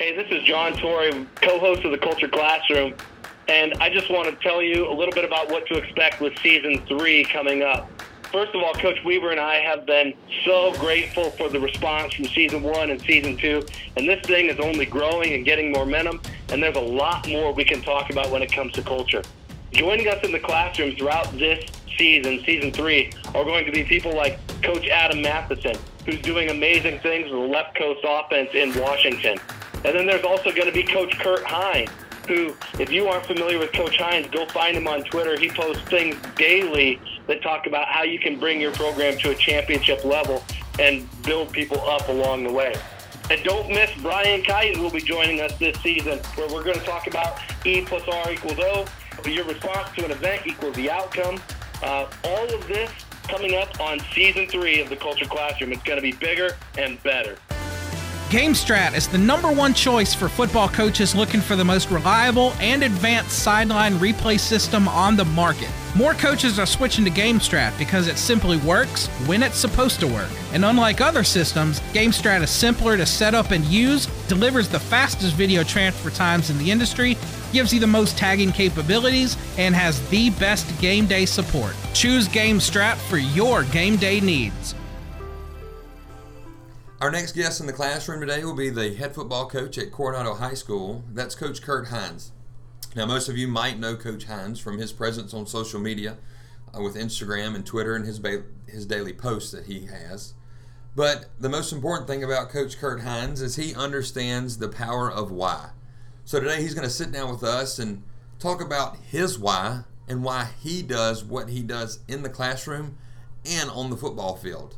Hey, this is John Torrey, co-host of the Culture Classroom, and I just want to tell you a little bit about what to expect with season three coming up. First of all, Coach Weaver and I have been so grateful for the response from season one and season two, and this thing is only growing and getting momentum, and there's a lot more we can talk about when it comes to culture. Joining us in the classroom throughout this season, season three, are going to be people like Coach Adam Matheson, who's doing amazing things with the left coast offense in Washington. And then there's also going to be Coach Kurt Hines, who, if you aren't familiar with Coach Hines, go find him on Twitter. He posts things daily that talk about how you can bring your program to a championship level and build people up along the way. And don't miss Brian Kite, who will be joining us this season, where we're going to talk about E plus R equals O. Your response to an event equals the outcome. Uh, all of this coming up on season three of the Culture Classroom. It's going to be bigger and better. GameStrat is the number one choice for football coaches looking for the most reliable and advanced sideline replay system on the market. More coaches are switching to GameStrat because it simply works when it's supposed to work. And unlike other systems, GameStrat is simpler to set up and use, delivers the fastest video transfer times in the industry, gives you the most tagging capabilities, and has the best game day support. Choose GameStrat for your game day needs. Our next guest in the classroom today will be the head football coach at Coronado High School. That's Coach Kurt Hines. Now, most of you might know Coach Hines from his presence on social media uh, with Instagram and Twitter and his, ba- his daily posts that he has. But the most important thing about Coach Kurt Hines is he understands the power of why. So today he's going to sit down with us and talk about his why and why he does what he does in the classroom and on the football field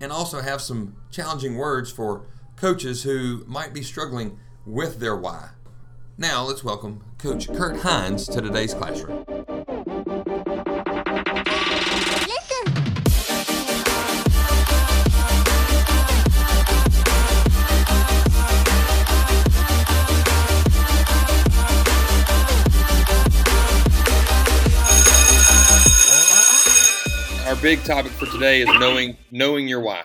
and also have some challenging words for coaches who might be struggling with their why. Now, let's welcome Coach Kurt Hines to today's classroom. Big topic for today is knowing knowing your why.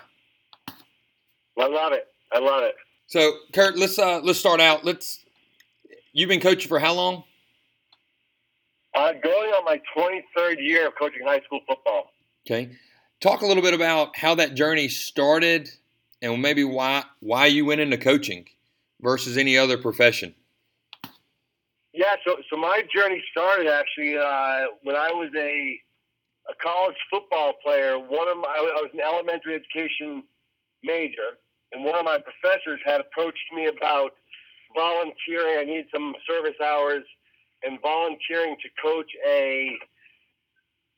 I love it. I love it. So, Kurt, let's uh, let's start out. Let's. You've been coaching for how long? Uh, going on my 23rd year of coaching high school football. Okay, talk a little bit about how that journey started, and maybe why why you went into coaching versus any other profession. Yeah, so so my journey started actually uh, when I was a a college football player. One of my I was an elementary education major, and one of my professors had approached me about volunteering. I needed some service hours and volunteering to coach a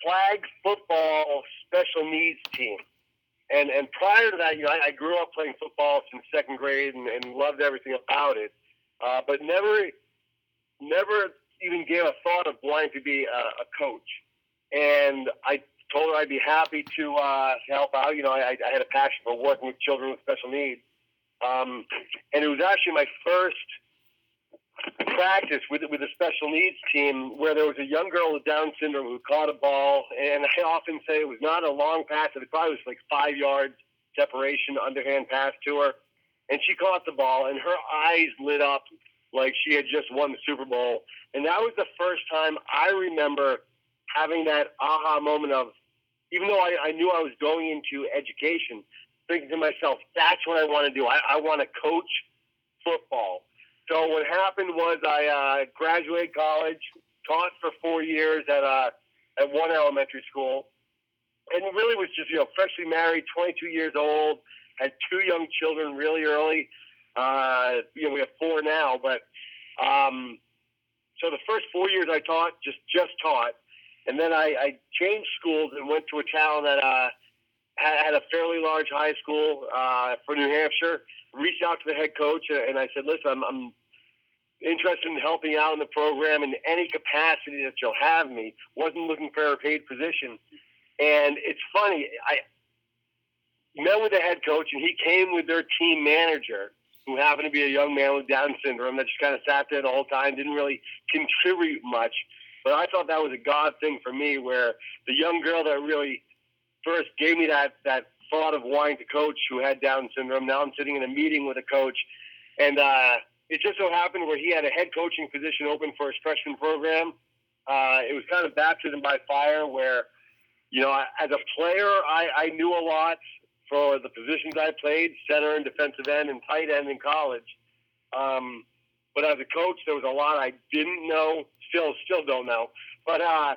flag football special needs team. And and prior to that, you know, I, I grew up playing football since second grade and, and loved everything about it, uh, but never never even gave a thought of wanting to be a, a coach. And I told her I'd be happy to, uh, help out. You know, I, I had a passion for working with children with special needs. Um, and it was actually my first practice with with a special needs team where there was a young girl with Down syndrome who caught a ball, and I often say it was not a long pass; it probably was like five yards separation, underhand pass to her, and she caught the ball, and her eyes lit up like she had just won the Super Bowl, and that was the first time I remember having that aha moment of, even though I, I knew I was going into education, thinking to myself, that's what I want to do. I, I want to coach football. So what happened was I uh, graduated college, taught for four years at uh, at one elementary school, and really was just you know freshly married, 22 years old, had two young children really early. Uh, you know we have four now, but um, so the first four years I taught just just taught, and then I, I changed schools and went to a town that uh, had, a fairly large high school uh, for New Hampshire. Reached out to the head coach and I said, "Listen, I'm, I'm interested in helping out in the program in any capacity that you'll have me. wasn't looking for a paid position." And it's funny, I met with the head coach and he came with their team manager who happened to be a young man with Down syndrome that just kind of sat there the whole time, didn't really contribute much. But I thought that was a God thing for me, where the young girl that really first gave me that that thought of wanting to coach, who had Down syndrome. Now I'm sitting in a meeting with a coach, and uh, it just so happened where he had a head coaching position open for his freshman program. Uh, it was kind of baptism by fire where, you know, as a player, I, I knew a lot for the positions I played, center and defensive end and tight end in college. Um, but as a coach, there was a lot I didn't know, still still don't know. But uh,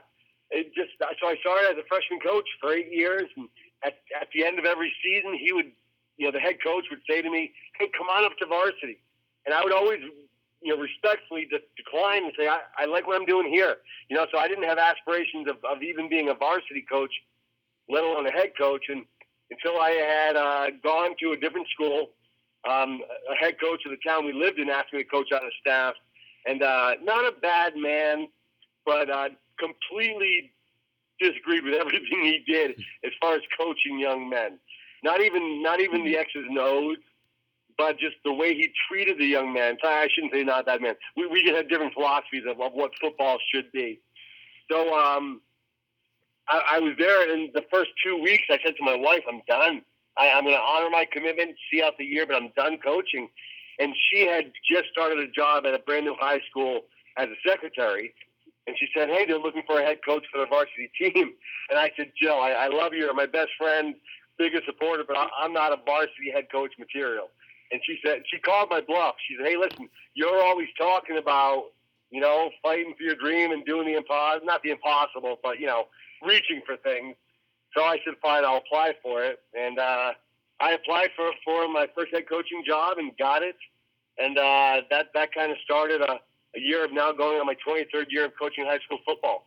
it just so I started as a freshman coach for eight years, and at at the end of every season, he would, you know, the head coach would say to me, "Hey, come on up to varsity," and I would always, you know, respectfully de- decline and say, I, "I like what I'm doing here," you know. So I didn't have aspirations of, of even being a varsity coach, let alone a head coach, and until I had uh, gone to a different school. Um, a head coach of the town we lived in asked me to coach on the staff, and uh, not a bad man, but uh, completely disagreed with everything he did as far as coaching young men. Not even not even the X's and but just the way he treated the young men. I shouldn't say not that man. We we just had different philosophies of, of what football should be. So um, I, I was there, in the first two weeks, I said to my wife, "I'm done. I, I'm going to honor my commitment, see out the year, but I'm done coaching." And she had just started a job at a brand new high school as a secretary, and she said, "Hey, they're looking for a head coach for the varsity team." And I said, "Jill, I, I love you. You're my best friend, biggest supporter, but I, I'm not a varsity head coach material." And she said, she called my bluff. She said, "Hey, listen, you're always talking about, you know, fighting for your dream and doing the impossible, not the impossible, but you know, reaching for things." So I said, "Fine, I'll apply for it." And uh, I applied for for my first head coaching job and got it. And uh, that that kind of started a a year of now going on my 23rd year of coaching high school football.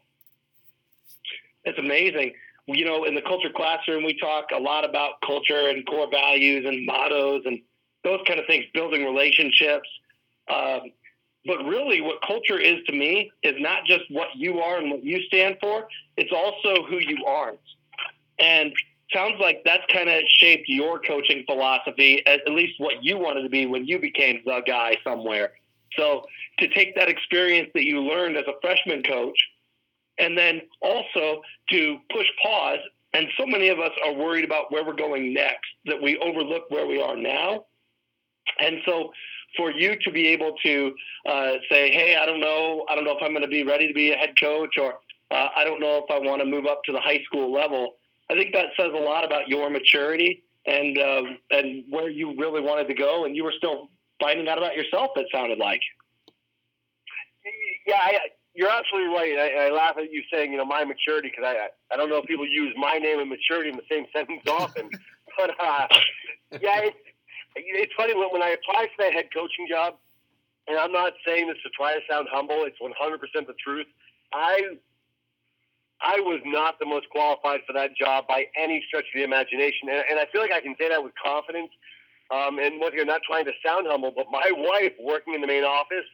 It's amazing. You know, in the culture classroom, we talk a lot about culture and core values and mottos and those kind of things, building relationships. Um, but really, what culture is to me is not just what you are and what you stand for, it's also who you aren't. And sounds like that's kind of shaped your coaching philosophy, at, least what you wanted to be when you became the guy somewhere. So to take that experience that you learned as a freshman coach and then also to push pause and so many of us are worried about where we're going next that we overlook where we are now and so for you to be able to uh, say hey i don't know i don't know if i'm going to be ready to be a head coach or uh, i don't know if i want to move up to the high school level i think that says a lot about your maturity and uh, and where you really wanted to go and you were still finding out about yourself it sounded like yeah, I, you're absolutely right. I, I laugh at you saying, you know, my maturity because I I don't know if people use my name and maturity in the same sentence often, but uh, yeah, it's it's funny when, when I applied for that head coaching job, and I'm not saying this to try to sound humble. It's 100% the truth. I I was not the most qualified for that job by any stretch of the imagination, and, and I feel like I can say that with confidence. Um, and once again, not trying to sound humble, but my wife working in the main office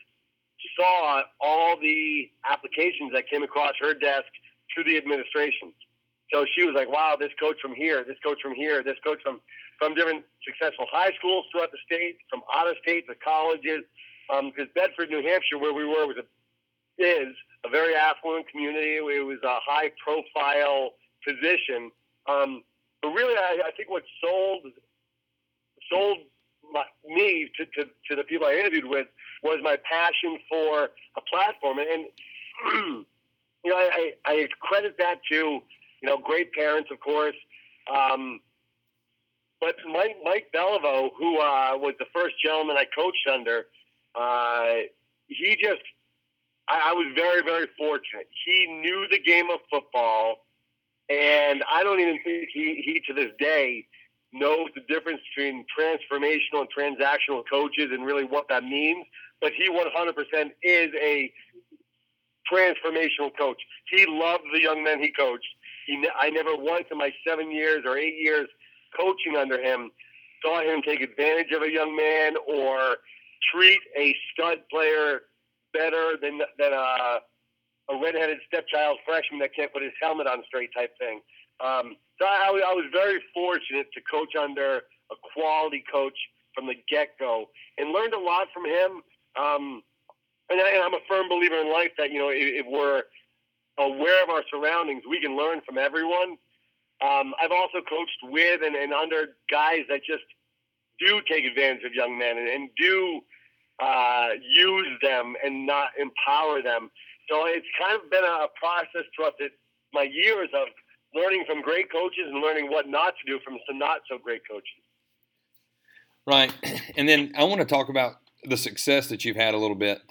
saw all the applications that came across her desk through the administration. So she was like, wow, this coach from here, this coach from here, this coach from, from different successful high schools throughout the state, from out of state to colleges. Because um, Bedford, New Hampshire, where we were, was a, is a very affluent community. It was a high profile position. Um, but really, I, I think what sold sold my, me to, to, to the people I interviewed with was my passion for a platform. And, you know, I, I credit that to, you know, great parents, of course. Um, but Mike, Mike Beliveau, who uh, was the first gentleman I coached under, uh, he just, I, I was very, very fortunate. He knew the game of football. And I don't even think he, he to this day knows the difference between transformational and transactional coaches and really what that means but he 100% is a transformational coach. He loved the young men he coached. He, I never once in my seven years or eight years coaching under him saw him take advantage of a young man or treat a stud player better than than a, a redheaded stepchild freshman that can't put his helmet on straight type thing. Um, so I, I was very fortunate to coach under a quality coach from the get go and learned a lot from him. Um, and, I, am a firm believer in life that, you know, if, if, we're aware of our surroundings, we can learn from everyone. Um, I've also coached with and, and, under guys that just do take advantage of young men and, and do uh, use them and not empower them. So it's kind of been a process throughout the, my years of learning from great coaches and learning what not to do from some not so great coaches. Right. And then I want to talk about the success that you've had a little bit.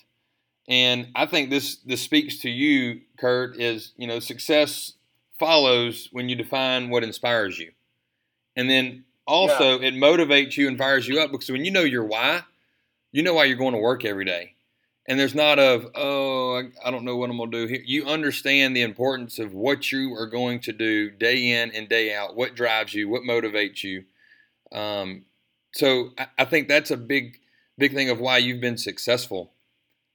And I think this this speaks to you, Kurt, is you know, success follows when you define what inspires you. And then also yeah. it motivates you and fires you up because when you know your why, you know why you're going to work every day. And there's not of, oh, I, I don't know what I'm going to do here. You understand the importance of what you are going to do day in and day out, what drives you, what motivates you. Um, so I, I, think that's a big, big thing of why you've been successful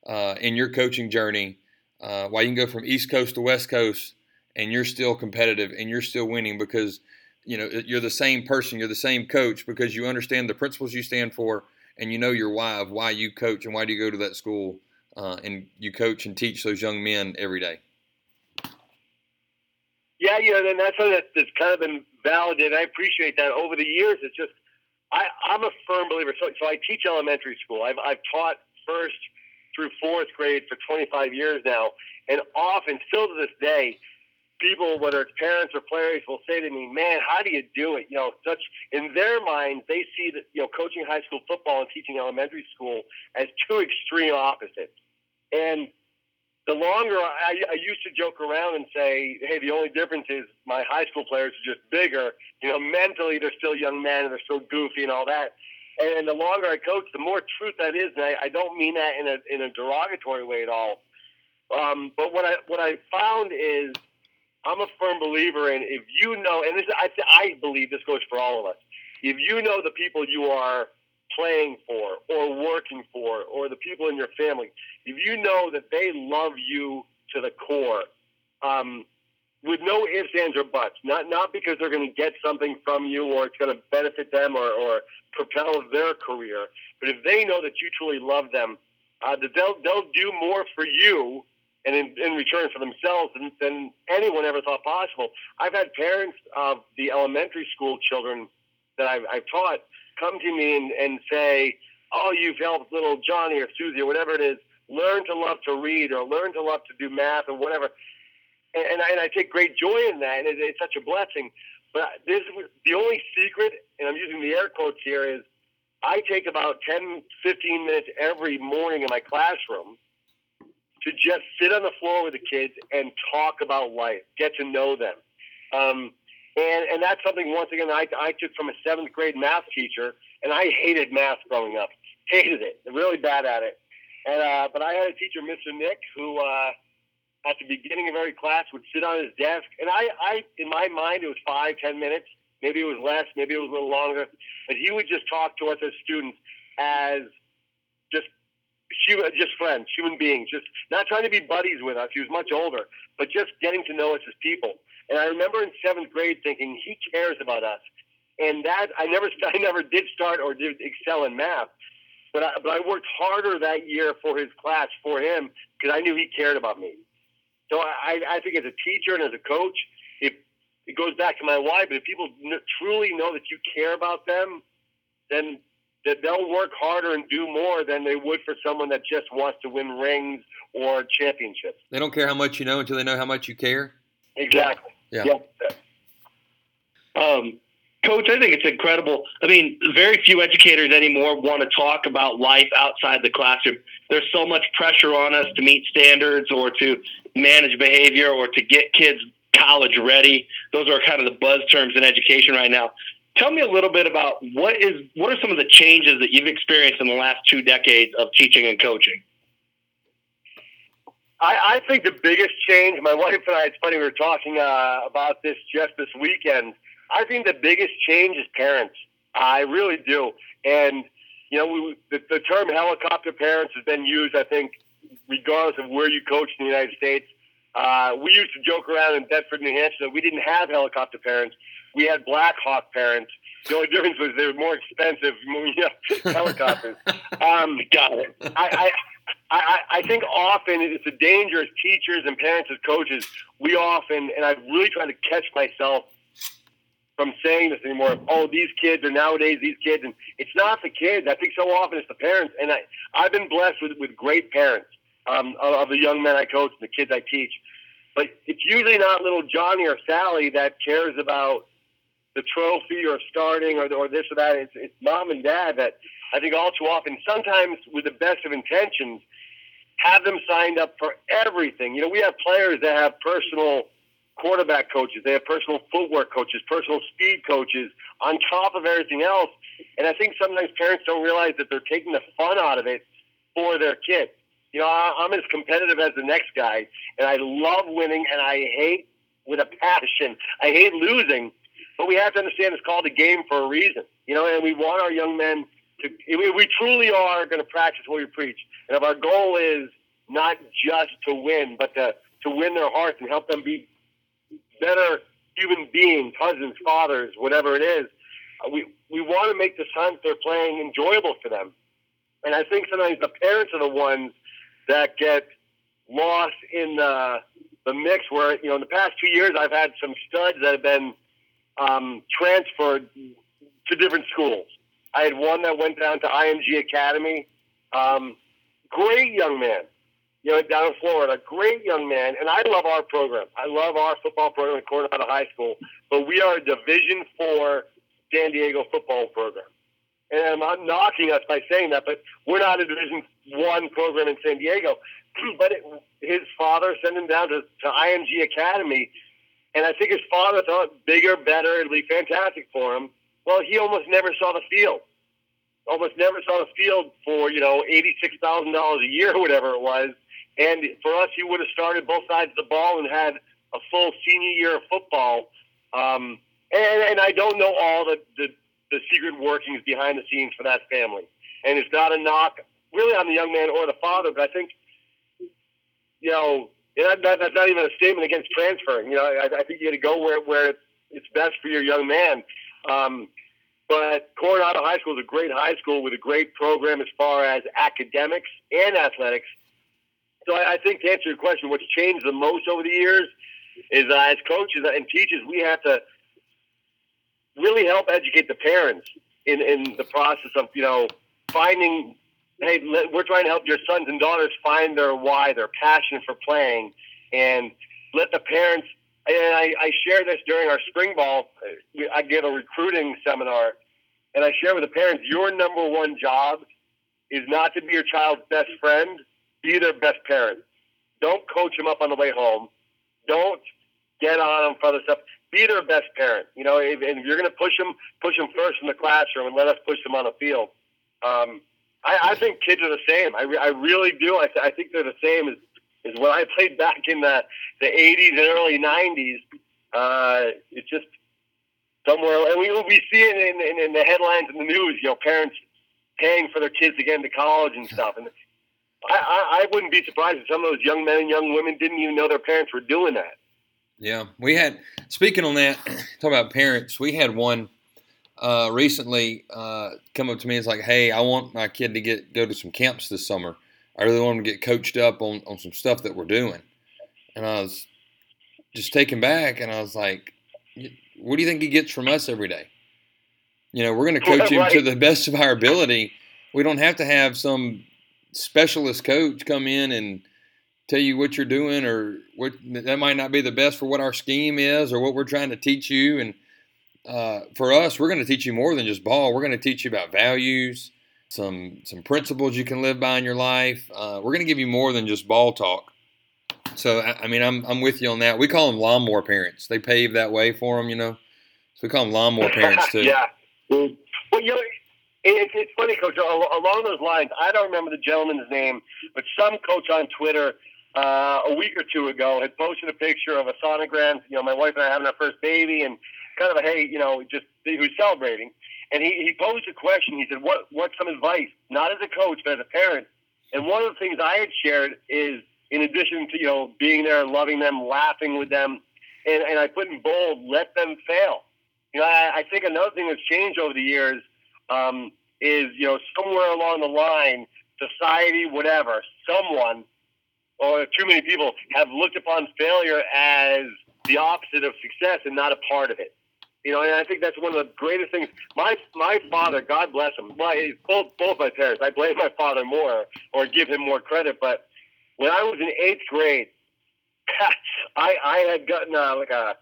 uh, in your coaching journey, uh, why you can go from East Coast to West Coast and you're still competitive and you're still winning because you know you're the same person, you're the same coach because you understand the principles you stand for and you know your why of why you coach and why do you go to that school uh, and you coach and teach those young men every day. Yeah, you know, and that's something that's kind of been validated. I appreciate that. Over the years, it's just I, I'm a firm believer. So, so I teach elementary school. I've, I've taught first through fourth grade for 25 years now, and often, still to this day, people, whether it's parents or players, will say to me, "Man, how do you do it?" You know, such in their minds, they see that you know coaching high school football and teaching elementary school as two extreme opposites. And the longer I, I used to joke around and say, "Hey, the only difference is my high school players are just bigger. You know, mentally they're still young men and they're still goofy and all that." And the longer I coach, the more truth that is. And I, I don't mean that in a in a derogatory way at all. Um, but what I what I found is I'm a firm believer in if you know, and this I, I believe this goes for all of us. If you know the people you are playing for or working for or the people in your family, if you know that they love you to the core, um, with no ifs, ands, or buts, not not because they're going to get something from you or it's going to benefit them or, or propel their career, but if they know that you truly love them, uh, that they'll they'll do more for you and in, in return for themselves than, than anyone ever thought possible. I've had parents of the elementary school children that I've, I've taught come to me and, and say, "Oh, you've helped little Johnny or Susie or whatever it is learn to love to read or learn to love to do math or whatever." And, and, I, and I take great joy in that, and it, it's such a blessing. But this the only secret, and I'm using the air quotes here, is I take about 10, 15 minutes every morning in my classroom to just sit on the floor with the kids and talk about life, get to know them. Um, and, and that's something, once again, I, I took from a seventh grade math teacher, and I hated math growing up. Hated it. Really bad at it. And, uh, but I had a teacher, Mr. Nick, who uh, at the beginning of every class would sit on his desk. And I, I, in my mind, it was five, ten minutes. Maybe it was less. Maybe it was a little longer. But he would just talk to us as students as human, just friends, human beings, just not trying to be buddies with us. He was much older, but just getting to know us as people. And I remember in seventh grade thinking he cares about us, and that I never, I never did start or did excel in math, but I, but I worked harder that year for his class for him because I knew he cared about me. So I, I think as a teacher and as a coach, it it goes back to my why, but if people n- truly know that you care about them, then that they'll work harder and do more than they would for someone that just wants to win rings or championships. They don't care how much you know until they know how much you care. Exactly. Yeah. yeah. Um, Coach, I think it's incredible. I mean, very few educators anymore want to talk about life outside the classroom. There's so much pressure on us to meet standards or to manage behavior or to get kids college ready. Those are kind of the buzz terms in education right now. Tell me a little bit about what is what are some of the changes that you've experienced in the last two decades of teaching and coaching? I, I think the biggest change, my wife and I, it's funny, we were talking uh, about this just this weekend. I think the biggest change is parents. I really do. And, you know, we, the, the term helicopter parents has been used, I think, regardless of where you coach in the United States. Uh, we used to joke around in Bedford, New Hampshire, that we didn't have helicopter parents. We had Black Hawk parents. The only difference was they were more expensive you know, helicopters. um, Got it. I, I, I, think often it's a danger as teachers and parents as coaches. We often, and I really try to catch myself from saying this anymore. Oh, these kids are nowadays these kids, and it's not the kids. I think so often it's the parents. And I I've been blessed with with great parents um, of, the young men I coach and the kids I teach. But it's usually not little Johnny or Sally that cares about the trophy or starting or, or this or that. It's, it's mom and dad that I think all too often, sometimes with the best of intentions, have them signed up for everything. You know, we have players that have personal quarterback coaches, they have personal footwork coaches, personal speed coaches on top of everything else. And I think sometimes parents don't realize that they're taking the fun out of it for their kids. You know, I'm as competitive as the next guy, and I love winning, and I hate with a passion. I hate losing, but we have to understand it's called a game for a reason. You know, and we want our young men to. We truly are going to practice what we preach, and if our goal is not just to win, but to to win their hearts and help them be better human beings, husbands, fathers, whatever it is, uh, we we want to make the time they're playing enjoyable for them. And I think sometimes the parents are the ones that get lost in the the mix. Where you know, in the past two years, I've had some studs that have been um, transferred to different schools. I had one that went down to IMG Academy. Um, great young man, you know, down in Florida. Great young man, and I love our program. I love our football program at Coronado High School. But we are a Division Four San Diego football program and I'm not knocking us by saying that, but we're not a Division One program in San Diego. but it, his father sent him down to, to IMG Academy, and I think his father thought bigger, better, it'd be fantastic for him. Well, he almost never saw the field. Almost never saw the field for you know eighty six thousand dollars a year, or whatever it was. And for us, he would have started both sides of the ball and had a full senior year of football. Um, and, and I don't know all the, the the secret workings behind the scenes for that family. And it's not a knock really on the young man or the father, but I think, you know, that, that's not even a statement against transferring. You know, I, I think you got to go where, where it's best for your young man. Um, but Coronado High School is a great high school with a great program as far as academics and athletics. So I, I think to answer your question, what's changed the most over the years is uh, as coaches and teachers, we have to really help educate the parents in, in the process of, you know, finding, hey, we're trying to help your sons and daughters find their why, their passion for playing, and let the parents, and I, I share this during our spring ball, I give a recruiting seminar, and I share with the parents, your number one job is not to be your child's best friend, be their best parent. Don't coach them up on the way home. Don't get on them for other stuff be their best parent. You know, if, and if you're going to push them, push them first in the classroom and let us push them on the field. Um, I, I think kids are the same. I, I really do. I, th- I think they're the same as, as when I played back in the, the 80s and early 90s. Uh, it's just somewhere, and we, we see it in, in, in the headlines in the news, you know, parents paying for their kids to get into college and stuff. And I, I, I wouldn't be surprised if some of those young men and young women didn't even know their parents were doing that. Yeah, we had. Speaking on that, talk about parents. We had one uh, recently uh, come up to me. It's like, hey, I want my kid to get go to some camps this summer. I really want him to get coached up on on some stuff that we're doing. And I was just taken back, and I was like, what do you think he gets from us every day? You know, we're going to coach him to the best of our ability. We don't have to have some specialist coach come in and tell you what you're doing or what that might not be the best for what our scheme is or what we're trying to teach you. And uh, for us we're going to teach you more than just ball. We're going to teach you about values some some principles you can live by in your life. Uh, we're going to give you more than just ball talk. So I, I, mean I'm, I'm with you on that. We call them lawnmower parents. They pave that way for them you know? So we call them lawnmower parents too. Yeah. Well you know it's, it's funny, Coach. Along those lines, I don't remember the gentleman's name, but some coach on Twitter uh, a week or two ago had posted a picture of a sonogram. You know, my wife and I having our first baby, and kind of a hey, you know, just he was celebrating. And he, he posed a question. He said, "What what's some advice, not as a coach, but as a parent?" And one of the things I had shared is, in addition to you know being there loving them, laughing with them, and, and I put in bold, let them fail. You know, I, I think another thing that's changed over the years um, is you know somewhere along the line, society, whatever, someone or too many people have looked upon failure as the opposite of success and not a part of it. You know, and I think that's one of the greatest things. My my father, God bless him. My both both my parents. I blame my father more or give him more credit. But when I was in eighth grade, I I had gotten a, like a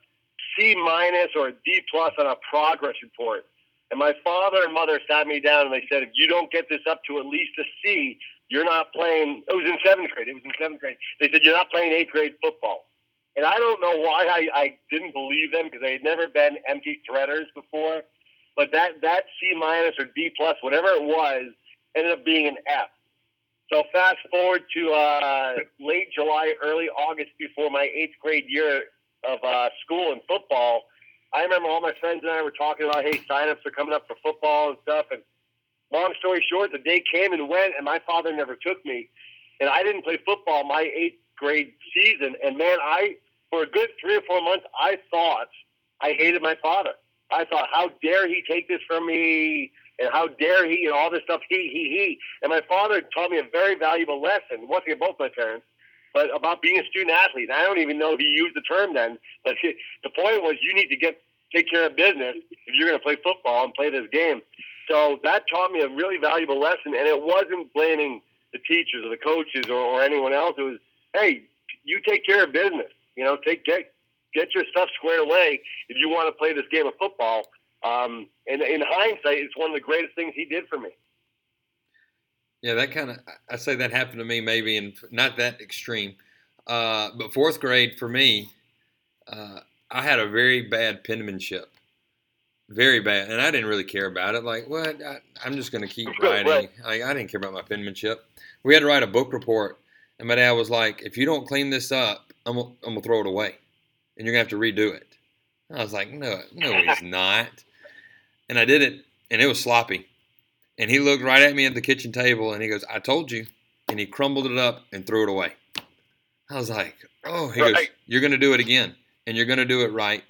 C minus or a D plus on a progress report. And my father and mother sat me down and they said, if you don't get this up to at least a C, you're not playing. It was in seventh grade. It was in seventh grade. They said, you're not playing eighth grade football. And I don't know why I, I didn't believe them because they had never been empty threaders before. But that, that C minus or D plus, whatever it was, ended up being an F. So fast forward to uh, late July, early August before my eighth grade year of uh, school and football. I remember all my friends and I were talking about, hey, signups are coming up for football and stuff. And long story short, the day came and went, and my father never took me. And I didn't play football my eighth grade season. And man, I, for a good three or four months, I thought I hated my father. I thought, how dare he take this from me? And how dare he, and all this stuff, he, he, he. And my father taught me a very valuable lesson, once again, both my parents, but about being a student athlete. I don't even know if he used the term then, but the point was you need to get take care of business if you're going to play football and play this game. So that taught me a really valuable lesson, and it wasn't blaming the teachers or the coaches or, or anyone else. It was, hey, you take care of business. You know, take get get your stuff squared away if you want to play this game of football. Um, and in hindsight, it's one of the greatest things he did for me. Yeah, that kind of I say that happened to me maybe in not that extreme, uh, but fourth grade for me, uh, I had a very bad penmanship, very bad, and I didn't really care about it. Like, what? I, am just going to keep writing. Like, I didn't care about my penmanship. We had to write a book report, and my dad was like, "If you don't clean this up, I'm gonna, I'm gonna throw it away, and you're gonna have to redo it." I was like, "No, no, he's not." And I did it, and it was sloppy. And he looked right at me at the kitchen table and he goes, I told you. And he crumbled it up and threw it away. I was like, oh, he right. goes, you're going to do it again. And you're going to do it right.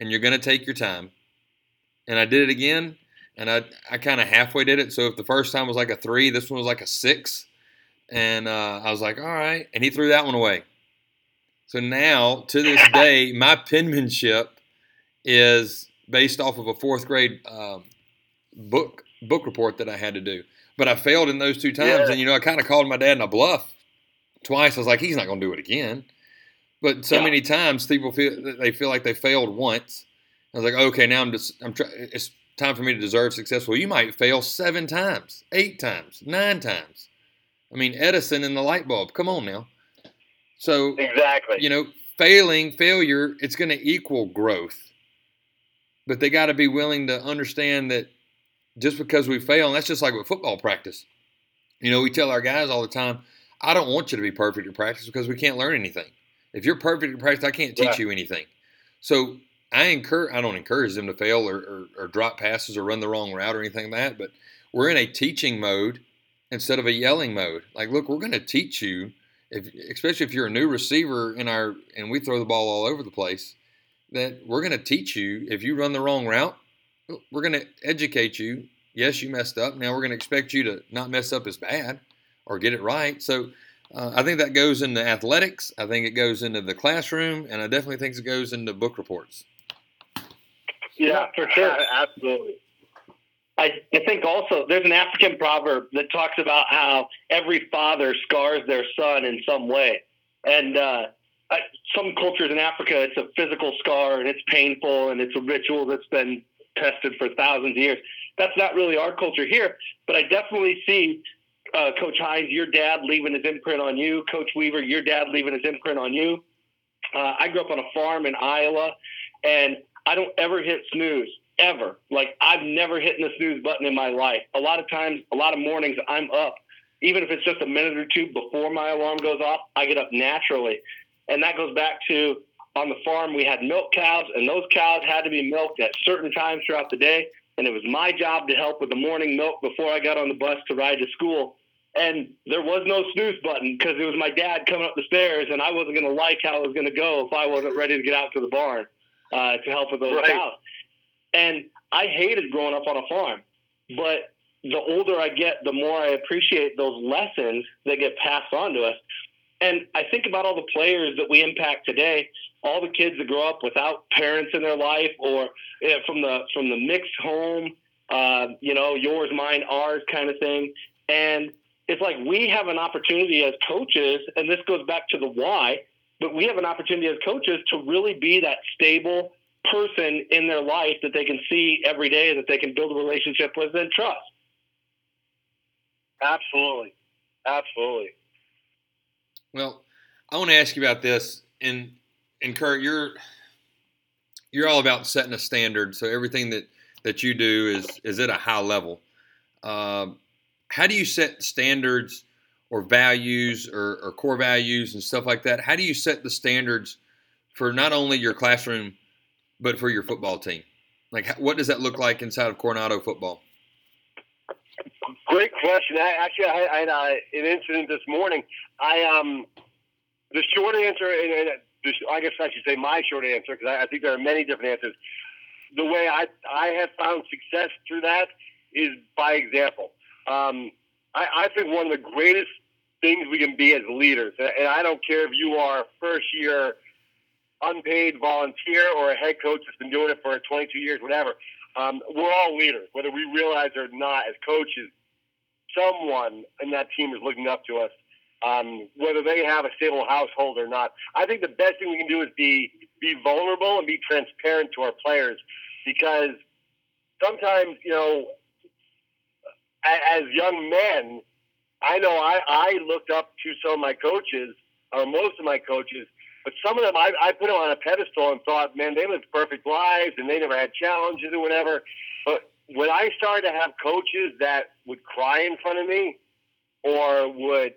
And you're going to take your time. And I did it again. And I, I kind of halfway did it. So if the first time was like a three, this one was like a six. And uh, I was like, all right. And he threw that one away. So now, to this day, my penmanship is based off of a fourth grade um, book book report that I had to do. But I failed in those two times, yeah. and you know I kind of called my dad in a bluff twice. I was like, he's not going to do it again. But so yeah. many times people feel they feel like they failed once. I was like, okay, now I'm just I'm trying. It's time for me to deserve success. Well, you might fail seven times, eight times, nine times. I mean, Edison and the light bulb. Come on now. So exactly, you know, failing, failure, it's going to equal growth. But they got to be willing to understand that just because we fail, and that's just like with football practice. You know, we tell our guys all the time, I don't want you to be perfect in practice because we can't learn anything. If you're perfect in practice, I can't teach you anything. So I encourage, I don't encourage them to fail or, or, or, drop passes or run the wrong route or anything like that. But we're in a teaching mode instead of a yelling mode. Like, look, we're going to teach you, if, especially if you're a new receiver in our and we throw the ball all over the place. That we're going to teach you if you run the wrong route, we're going to educate you. Yes, you messed up. Now we're going to expect you to not mess up as bad or get it right. So uh, I think that goes into athletics. I think it goes into the classroom, and I definitely think it goes into book reports. Yeah, for sure, absolutely. I, I think also there's an African proverb that talks about how every father scars their son in some way, and uh, I, some cultures in Africa it's a physical scar and it's painful and it's a ritual that's been tested for thousands of years. That's not really our culture here, but I definitely see uh, Coach Hines, your dad leaving his imprint on you. Coach Weaver, your dad leaving his imprint on you. Uh, I grew up on a farm in Iowa, and I don't ever hit snooze ever. Like I've never hit the snooze button in my life. A lot of times, a lot of mornings, I'm up. Even if it's just a minute or two before my alarm goes off, I get up naturally. And that goes back to on the farm, we had milk cows, and those cows had to be milked at certain times throughout the day. And it was my job to help with the morning milk before I got on the bus to ride to school. And there was no snooze button because it was my dad coming up the stairs, and I wasn't going to like how it was going to go if I wasn't ready to get out to the barn uh, to help with those right. cows. And I hated growing up on a farm, but the older I get, the more I appreciate those lessons that get passed on to us And I think about all the players that we impact today, all the kids that grow up without parents in their life or you know, from the from the mixed home, uh, you know, yours, mine, ours kind of thing. And it's like we have an opportunity as coaches, and this goes back to the why, but we have an opportunity as coaches to really be that stable person in their life that they can see every day, that they can build a relationship with and trust. Absolutely. Absolutely. Well, I want to ask you about this, and and Kurt, you're you're all about setting a standard. So everything that that you do is is at a high level. Uh, how do you set standards or values or, or core values and stuff like that? How do you set the standards for not only your classroom but for your football team? Like, what does that look like inside of Coronado football? Great question. I, actually, I, I had uh, an incident this morning. I um, the short answer, and, and I guess I should say my short answer because I, I think there are many different answers. The way I I have found success through that is by example. Um, I, I think one of the greatest things we can be as leaders, and I don't care if you are a first year unpaid volunteer or a head coach that's been doing it for 22 years, whatever. Um, we're all leaders, whether we realize it or not. As coaches, someone in that team is looking up to us, um, whether they have a stable household or not. I think the best thing we can do is be be vulnerable and be transparent to our players, because sometimes you know, as young men, I know I, I looked up to some of my coaches, or most of my coaches, but some of them, I, I put them on a pedestal and thought, man, they lived perfect lives and they never had challenges or whatever. But when I started to have coaches that would cry in front of me or would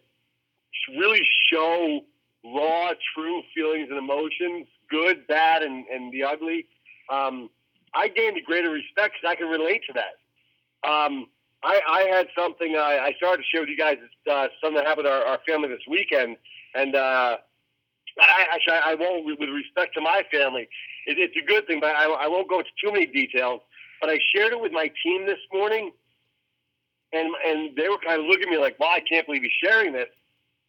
really show raw, true feelings and emotions, good, bad, and, and the ugly, um, I gained a greater respect because I can relate to that. Um, I, I had something I, I started to share with you guys uh, something that happened to our, our family this weekend, and uh, I, actually, I won't, with respect to my family, it, it's a good thing, but I, I won't go into too many details. But I shared it with my team this morning, and and they were kind of looking at me like, "Wow, I can't believe you're sharing this."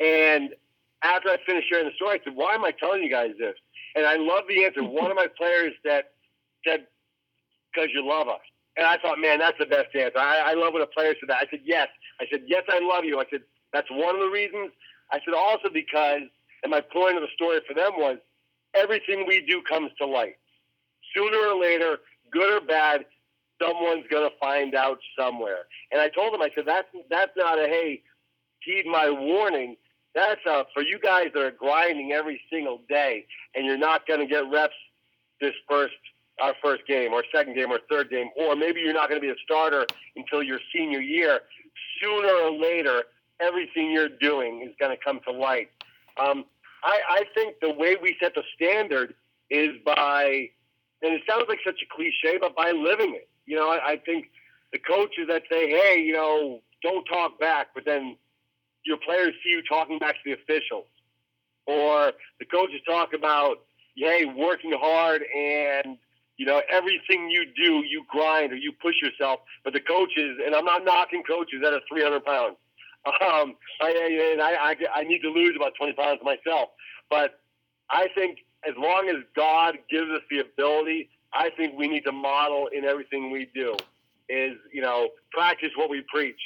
And after I finished sharing the story, I said, "Why am I telling you guys this?" And I love the answer. One of my players that said, "Because you love us." And I thought, man, that's the best answer. I, I love when a player said that. I said, yes. I said, yes, I love you. I said, that's one of the reasons. I said, also because and my point of the story for them was everything we do comes to light. Sooner or later, good or bad, someone's going to find out somewhere. And I told them, I said, that's, that's not a, hey, heed my warning. That's a, for you guys that are grinding every single day and you're not going to get reps this first, our first game or second game or third game, or maybe you're not going to be a starter until your senior year. Sooner or later, everything you're doing is going to come to light. Um, I, I think the way we set the standard is by, and it sounds like such a cliche, but by living it. You know, I, I think the coaches that say, hey, you know, don't talk back, but then your players see you talking back to the officials. Or the coaches talk about, hey, working hard and, you know, everything you do, you grind or you push yourself. But the coaches, and I'm not knocking coaches that are 300 pounds, um, I, and I, I, I need to lose about 20 pounds myself. But I think as long as God gives us the ability, I think we need to model in everything we do is, you know, practice what we preach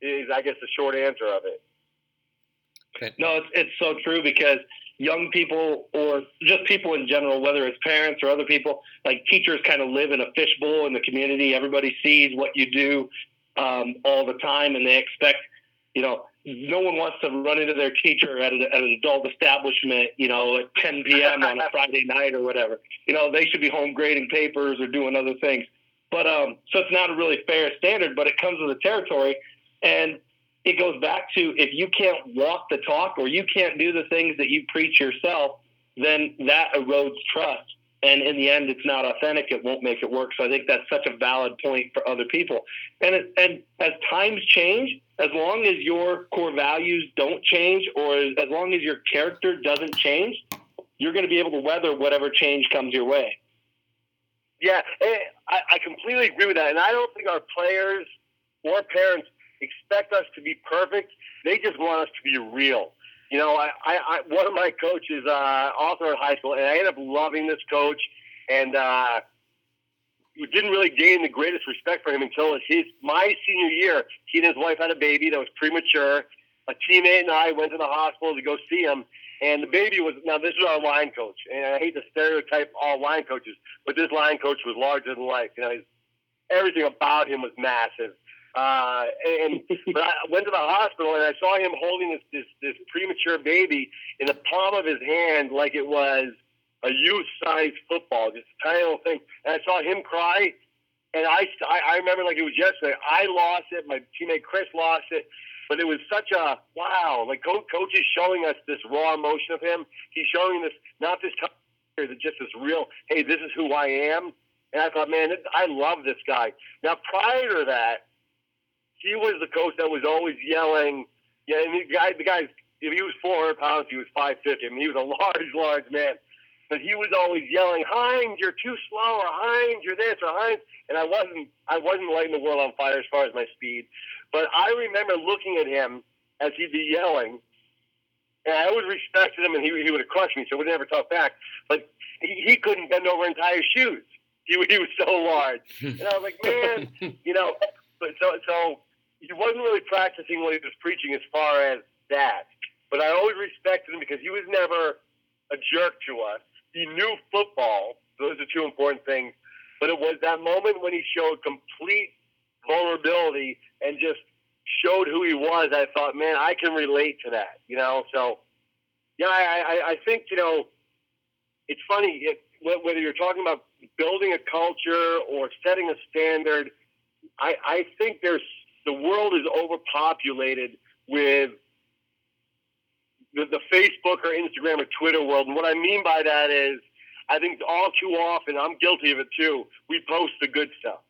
is, I guess, the short answer of it. Okay. No, it's, it's so true because young people or just people in general, whether it's parents or other people, like teachers kind of live in a fishbowl in the community. Everybody sees what you do um, all the time and they expect – you know, no one wants to run into their teacher at, a, at an adult establishment, you know, at 10 p.m. on a Friday night or whatever. You know, they should be home grading papers or doing other things. But um, so it's not a really fair standard, but it comes with the territory. And it goes back to if you can't walk the talk or you can't do the things that you preach yourself, then that erodes trust. And in the end it's not authentic. It won't make it work. So i think that's such a valid point for other people. And it, and as times change as long as your core values don't change or as long as your character doesn't change you're going to be able to weather whatever change comes your way. Yeah I, I completely agree with that. And i don't think our players or parents expect us to be perfect they just want us to be real You know, I, I, I one of my coaches, uh, also in high school, and I ended up loving this coach, and uh, didn't really gain the greatest respect for him until his my senior year. He and his wife had a baby that was premature. A teammate and I went to the hospital to go see him, and the baby was now this is our line coach, and I hate to stereotype all line coaches, but this line coach was larger than life. You know, everything about him was massive. Uh, and but I went to the hospital and I saw him holding this, this this premature baby in the palm of his hand like it was a youth-sized football, just a tiny little thing. And I saw him cry, and I I remember like it was yesterday. I lost it. My teammate Chris lost it. But it was such a wow! Like coach, is showing us this raw emotion of him. He's showing this not this is just this real. Hey, this is who I am. And I thought, man, I love this guy. Now, prior to that, he was the coach that was always yelling. Yeah, and the guy, the guy, if he was 400 pounds, he was 550. I mean, he was a large, large man. But he was always yelling, Hines, you're too slow, or Hines, you're this, or Hines. And I wasn't, I wasn't lighting the world on fire as far as my speed. But I remember looking at him as he'd be yelling, and I always respected him, and he, he would have crushed me, so I would never talk back. But he, he couldn't bend over and tie his shoes. He, he was so large, and I was like, man, you know. But so so he wasn't really practicing what he was preaching as far as that. But I always respected him because he was never a jerk to us. He knew football. Those are two important things. But it was that moment when he showed complete vulnerability and just showed who he was. I thought, man, I can relate to that. You know, so yeah, I, I, I think you know, it's funny it, whether you're talking about building a culture or setting a standard. I, I think there's the world is overpopulated with the, the Facebook or Instagram or Twitter world. And what I mean by that is, I think all too often, I'm guilty of it too. We post the good stuff.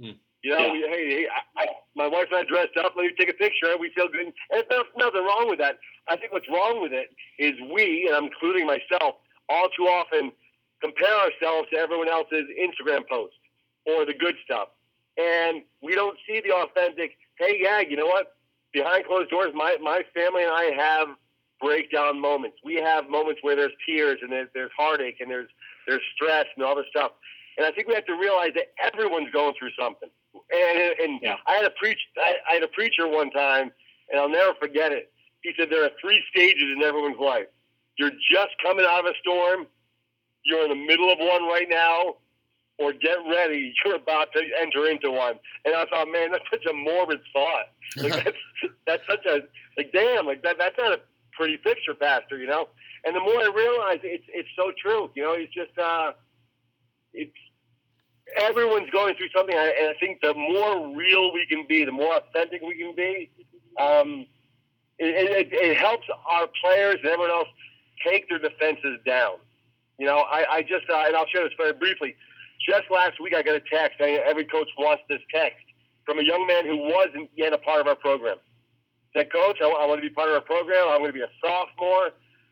Hmm. You know, yeah. we, hey, hey I, I, my wife and I dressed up. Let me take a picture. We feel good. And there's nothing wrong with that. I think what's wrong with it is we, and I'm including myself, all too often compare ourselves to everyone else's Instagram post or the good stuff and we don't see the authentic. Hey, yeah, you know what? Behind closed doors, my my family and I have breakdown moments. We have moments where there's tears and there's, there's heartache and there's there's stress and all this stuff. And I think we have to realize that everyone's going through something. And, and yeah. I had a preach I, I had a preacher one time, and I'll never forget it. He said there are three stages in everyone's life. You're just coming out of a storm. You're in the middle of one right now, or get ready, you're about to enter into one. And I thought, man, that's such a morbid thought. Like that's that's such a like damn, like that that's not a pretty picture, Pastor, you know? And the more I realize it's it's so true. You know, it's just uh it's everyone's going through something and I think the more real we can be, the more authentic we can be, um, it, it, it helps our players and everyone else take their defenses down. You know, I, I just, uh, and I'll share this very briefly. Just last week, I got a text. every coach wants this text from a young man who wasn't yet a part of our program. Said, Coach, I, I want to be part of our program. I'm going to be a sophomore.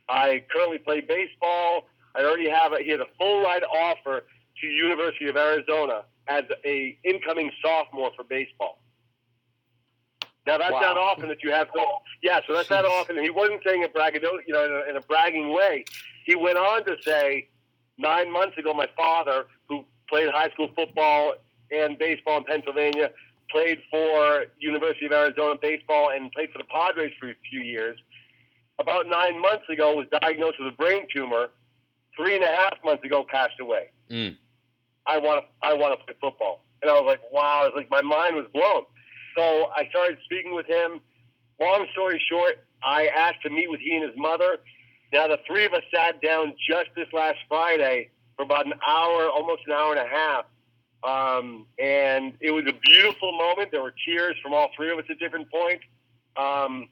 I currently play baseball. I already have a, he had a full ride offer to University of Arizona as a incoming sophomore for baseball. Now that's wow. not often that you have. So, yeah, so that's Jeez. not often. He wasn't saying it braggadocio, you know, in a, in a bragging way. He went on to say, nine months ago, my father, played high school football and baseball in Pennsylvania, played for University of Arizona baseball, and played for the Padres for a few years. About nine months ago, was diagnosed with a brain tumor. Three and a half months ago, passed away. Mm. I want to I want to play football, and I was like, wow! It's like my mind was blown. So I started speaking with him. Long story short, I asked to meet with he and his mother. Now the three of us sat down just this last Friday for about an hour, almost an hour and a half. Um, and it was a beautiful moment. There were tears from all three of us at different points. Um,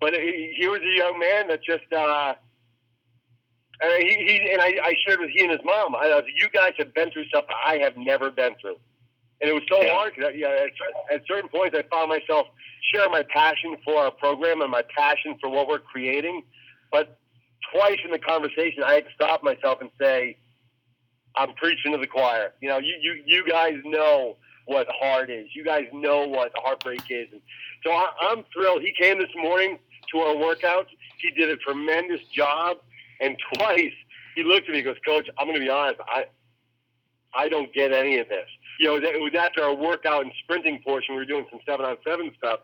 but he, he, was a young man that just, uh, and he, he and I, I, shared with he and his mom. I, was, you guys have been through stuff that I have never been through, and it was so yeah. hard. Cause, yeah, at, at certain points, I found myself sharing my passion for our program and my passion for what we're creating. But twice in the conversation, I had to stop myself and say, I'm preaching to the choir. You know, you, you, you guys know what hard is. You guys know what heartbreak is. And so I, I'm thrilled. He came this morning to our workouts, he did a tremendous job. And twice he looked at me and goes, Coach, I'm going to be honest. I, I don't get any of this. You know, it was after our workout and sprinting portion. We were doing some seven on seven stuff.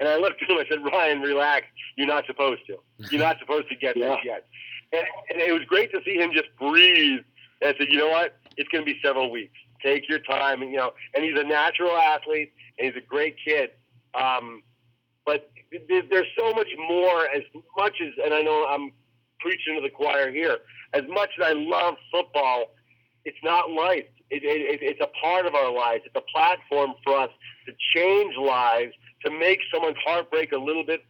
And I looked at him. I said, Ryan, relax. You're not supposed to. You're not supposed to get yeah. this yet. And, and it was great to see him just breathe. And I said, you know what? It's going to be several weeks. Take your time. And, you know, and he's a natural athlete and he's a great kid. Um, but there's so much more as much as, and I know I'm preaching to the choir here, as much as I love football, it's not life. It, it, it's a part of our lives. It's a platform for us to change lives, to make someone's heartbreak a little bit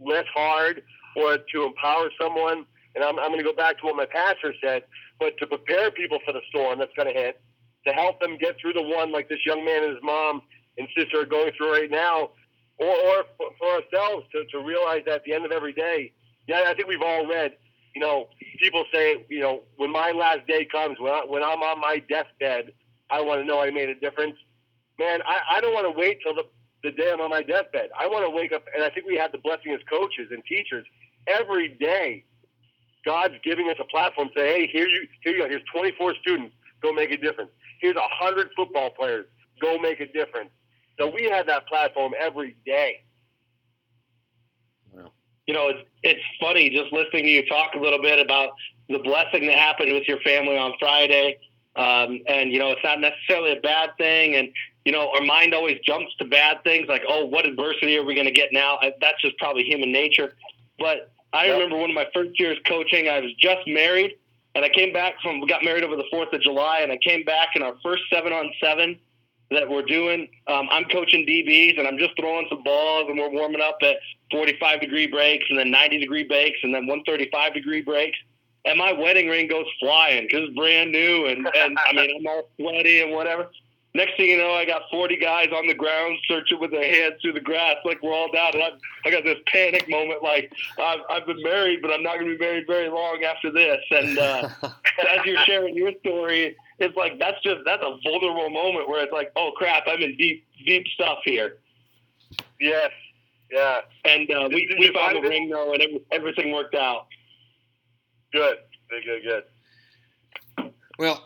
less hard, or to empower someone. And I'm, I'm going to go back to what my pastor said, but to prepare people for the storm that's going to hit, to help them get through the one like this young man and his mom and sister are going through right now, or, or for ourselves to, to realize that at the end of every day, yeah, I think we've all read you know, people say, you know, when my last day comes, when, I, when I'm on my deathbed, I want to know I made a difference. Man, I, I don't want to wait till the, the day I'm on my deathbed. I want to wake up, and I think we have the blessing as coaches and teachers every day. God's giving us a platform. Say, hey, here you, here you go. Here's 24 students. Go make a difference. Here's 100 football players. Go make a difference. So we have that platform every day you know, it's it's funny just listening to you talk a little bit about the blessing that happened with your family on Friday. Um, and you know, it's not necessarily a bad thing. And you know, our mind always jumps to bad things, like, oh, what adversity are we going to get now? That's just probably human nature. But I yep. remember one of my first years coaching. I was just married, and I came back from got married over the Fourth of July, and I came back in our first seven on seven that we're doing. Um, I'm coaching DBs and I'm just throwing some balls and we're warming up at 45 degree breaks and then 90 degree breaks and then 135 degree breaks. And my wedding ring goes flying because it's brand new and, and I mean, I'm all sweaty and whatever. Next thing you know, I got 40 guys on the ground searching with their hands through the grass like we're all down. And I, I got this panic moment like I've, I've been married, but I'm not going to be married very long after this. And uh, as you're sharing your story, it's like that's just that's a vulnerable moment where it's like, oh crap, I'm in deep deep stuff here. Yes. Yeah. And uh, we we found the ring though, and every, everything worked out. Good. Good. Good. Good. Well.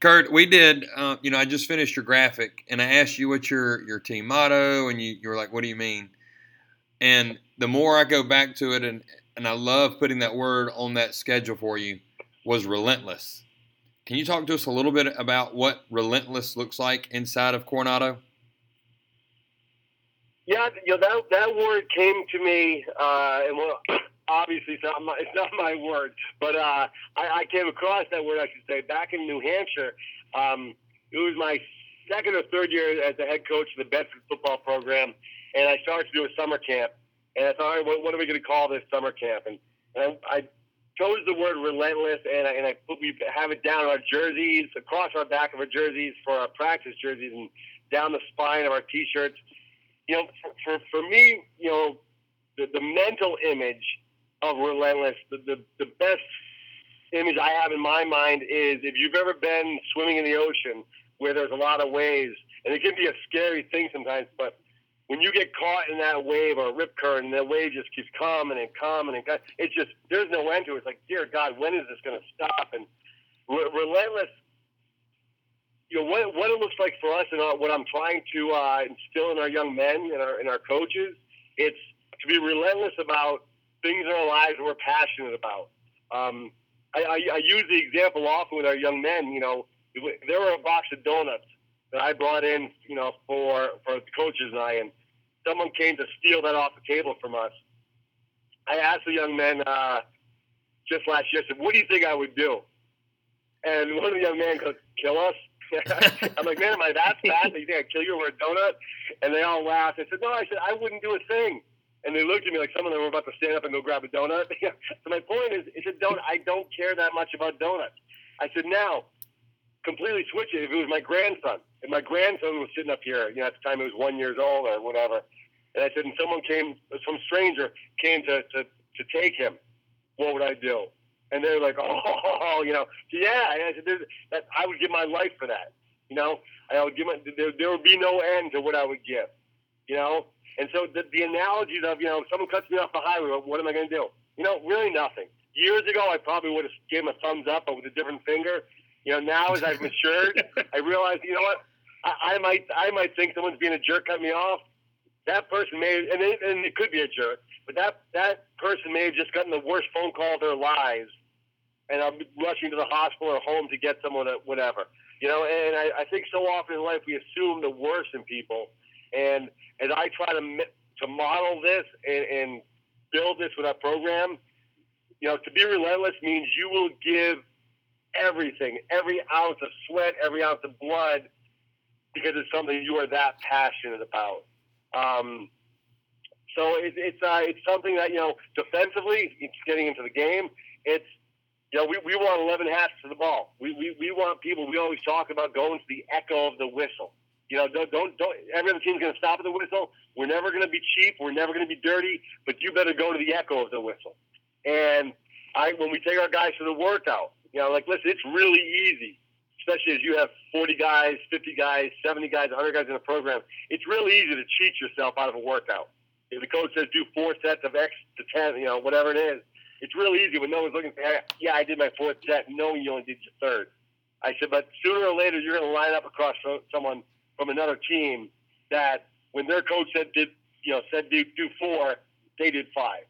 Kurt, we did. Uh, you know, I just finished your graphic, and I asked you what your your team motto, and you, you were like, "What do you mean?" And the more I go back to it, and and I love putting that word on that schedule for you, was relentless. Can you talk to us a little bit about what relentless looks like inside of Coronado? Yeah, you know that that word came to me, uh, and well, obviously it's not my, it's not my word, but uh, I, I came across that word, I should say, back in New Hampshire. Um, it was my second or third year as the head coach of the Bedford football program, and I started to do a summer camp. And I thought, all right, what, what are we going to call this summer camp? And, and I, chose the word relentless, and I, and I put, we have it down on our jerseys, across our back of our jerseys for our practice jerseys, and down the spine of our T-shirts. You know, for, for, for me, you know, the, the mental image of relentless, the, the, the best image I have in my mind is if you've ever been swimming in the ocean where there's a lot of waves, and it can be a scary thing sometimes, but when you get caught in that wave or a rip current and that wave just keeps coming and coming and coming, it's just there's no end to it. It's like, dear God, when is this going to stop? And re- relentless. You know what, what it looks like for us and what I'm trying to uh, instill in our young men and our and our coaches. It's to be relentless about things in our lives we're passionate about. Um, I, I, I use the example often with our young men. You know, there were a box of donuts that I brought in, you know, for for the coaches and I, and someone came to steal that off the table from us. I asked the young men uh, just last year, I said, what do you think I would do? And one of the young men goes, kill us? I'm like, man, am I that fat that you think I'd kill you over a donut? And they all laughed. I said, no, I said, I wouldn't do a thing. And they looked at me like some of them were about to stand up and go grab a donut. so my point is, it's a donut. I don't care that much about donuts. I said, now, completely switch it if it was my grandson. And my grandson was sitting up here, you know, at the time he was one years old or whatever. And I said, and someone came, some stranger came to, to, to take him. What would I do? And they're like, oh, you know, yeah. And I said, that, I would give my life for that. You know, I would give my, there, there would be no end to what I would give. You know, And so the, the analogy of, you know, someone cuts me off the highway, what am I going to do? You know, really nothing. Years ago, I probably would have given a thumbs up, but with a different finger. You know, now as I've matured, I realize, you know what? I, I might, I might think someone's being a jerk, cut me off. That person may, and it, and it could be a jerk, but that that person may have just gotten the worst phone call of their lives, and I'm rushing to the hospital or home to get someone, uh, whatever. You know, and I, I think so often in life we assume the worst in people, and as I try to to model this and, and build this with our program, you know, to be relentless means you will give everything, every ounce of sweat, every ounce of blood, because it's something you are that passionate about. Um, so it, it's uh, it's something that you know defensively, it's getting into the game. It's you know we, we want 11 hats to the ball. We, we we want people. We always talk about going to the echo of the whistle. You know, don't don't, don't every other team's going to stop at the whistle. We're never going to be cheap. We're never going to be dirty. But you better go to the echo of the whistle. And I when we take our guys to the workout, you know, like listen, it's really easy especially as you have 40 guys, 50 guys, 70 guys, 100 guys in a program, it's really easy to cheat yourself out of a workout. If the coach says do four sets of X to 10, you know, whatever it is, it's really easy when no one's looking. Hey, yeah, I did my fourth set, knowing you only did your third. I said, but sooner or later, you're going to line up across someone from another team that when their coach said did, you know, said do, do four, they did five.